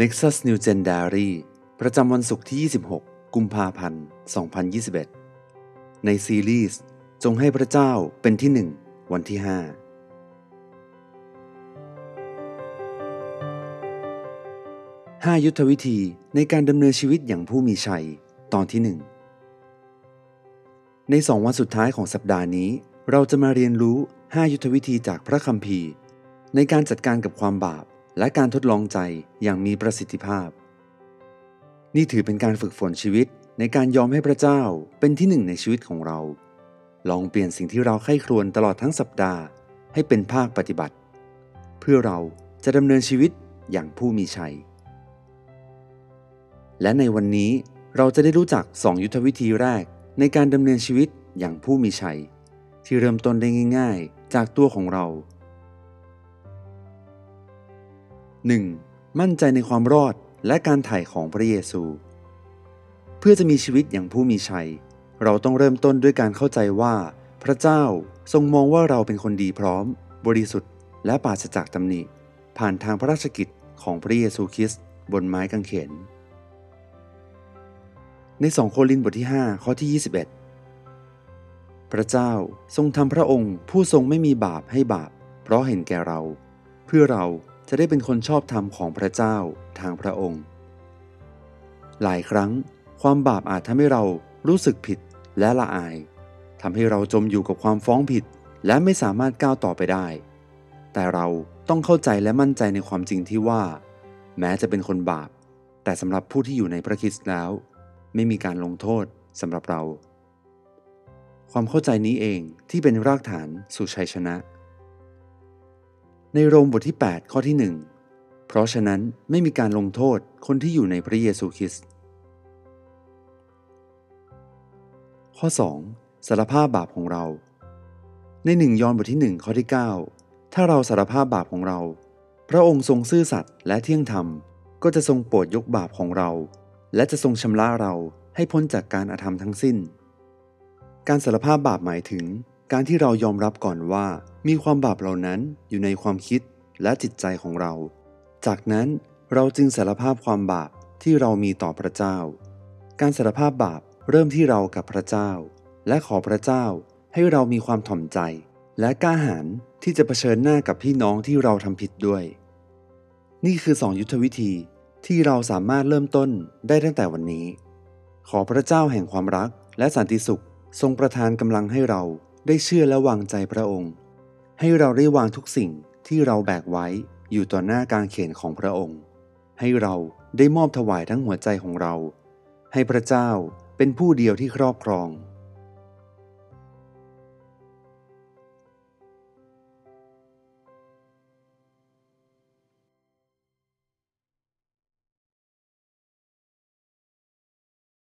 Nexus New Gen Diary ประจำวันศุกร์ที่ 26 กุมภาพันธ์ 2021 ในซีรีส์ จงให้พระเจ้าเป็นที่หนึ่งวันที่ 5 5 ยุทธวิธีในการดำเนินชีวิตอย่างผู้มีชัย ตอนที่ 1 ในสองวันสุดท้ายของสัปดาห์นี้ เราจะมาเรียนรู้ 5 ยุทธวิธีจากพระคัมภีร์ ในการจัดการกับความบาป และการทดลองใจอย่างมีประสิทธิภาพ นี่ถือเป็นการฝึกฝนชีวิตในการยอมให้พระเจ้าเป็นที่หนึ่งในชีวิตของเรา ลองเปลี่ยนสิ่งที่เราใคร่ครวญตลอดทั้งสัปดาห์ให้เป็นภาคปฏิบัติ เพื่อเราจะดำเนินชีวิตอย่างผู้มีชัย และในวันนี้เราจะได้รู้จัก2ยุทธวิธีแรกในการดำเนินชีวิตอย่างผู้มีชัย ที่เริ่มต้นได้ง่าย ๆ จากตัวของเรา 1. มั่นใจในความรอดและการไถ่ของพระเยซู เพื่อจะมีชีวิตอย่างผู้มีชัย เราต้องเริ่มต้นด้วยการเข้าใจว่า พระเจ้าทรงมองว่าเราเป็นคนดีพร้อม บริสุทธิ์ และปราศจากตำหนิ ผ่านทางพระราชกิจของพระเยซูคริสต์บนไม้กางเขน ใน 2 โครินธ์บทที่ 5 ข้อที่ 21 พระเจ้าทรงทำพระองค์ผู้ทรงไม่มีบาปให้บาป เพราะเห็นแก่เรา เพื่อเรา จะได้เป็นคนชอบธรรมของพระเจ้าทางพระองค์ หลายครั้งความบาปอาจทำให้เรารู้สึกผิดและละอายทำให้เราจมอยู่กับความฟ้องผิด และไม่สามารถก้าวต่อไปได้ แต่เราต้องเข้าใจและมั่นใจในความจริงที่ว่า แม้จะเป็นคนบาป แต่สำหรับผู้ที่อยู่ในพระคริสต์แล้ว ไม่มีการลงโทษสำหรับเรา ความเข้าใจนี้เองที่เป็นรากฐานสู่ชัยชนะ ในโรมบทที่ 8 ข้อที่ 1 เพราะฉะนั้นไม่มีการลงโทษคนที่อยู่ในพระเยซูคริสต์ข้อ 2. สารภาพบาปของเรา ในหนึ่งยอห์นบทที่ 1 ข้อที่ 9 ถ้าเราสารภาพบาปของเรา พระองค์ทรงซื่อสัตย์และเที่ยงธรรม ก็จะทรงโปรดยกบาปของเรา และจะทรงชำระเราให้พ้นจากการอาธรรมทั้งสิ้น การสารภาพบาปหมายถึง การที่เรายอมรับก่อนว่า มีความบาปเหล่านั้นอยู่ในความคิดและจิตใจของเรา จากนั้นเราจึงสารภาพความบาปที่เรามีต่อพระเจ้า การสารภาพบาปเริ่มที่เรากับพระเจ้า และขอพระเจ้าให้เรามีความถ่อมใจ และกล้าหาญที่จะเผชิญหน้ากับพี่น้องที่เราทำผิดด้วย นี่คือสองยุทธวิธีที่เราสามารถเริ่มต้นได้ตั้งแต่วันนี้ ขอพระเจ้าแห่งความรักและสันติสุข ทรงประทานกำลังให้เรา ได้เชื่อและวางใจพระองค์ ให้เราได้วางทุกสิ่งที่เราแบกไว้อยู่ต่อหน้าการเขนของพระองค์ ให้เราได้มอบถวายทั้งหัวใจของเรา ให้พระเจ้าเป็นผู้เดียวที่ครอบครอง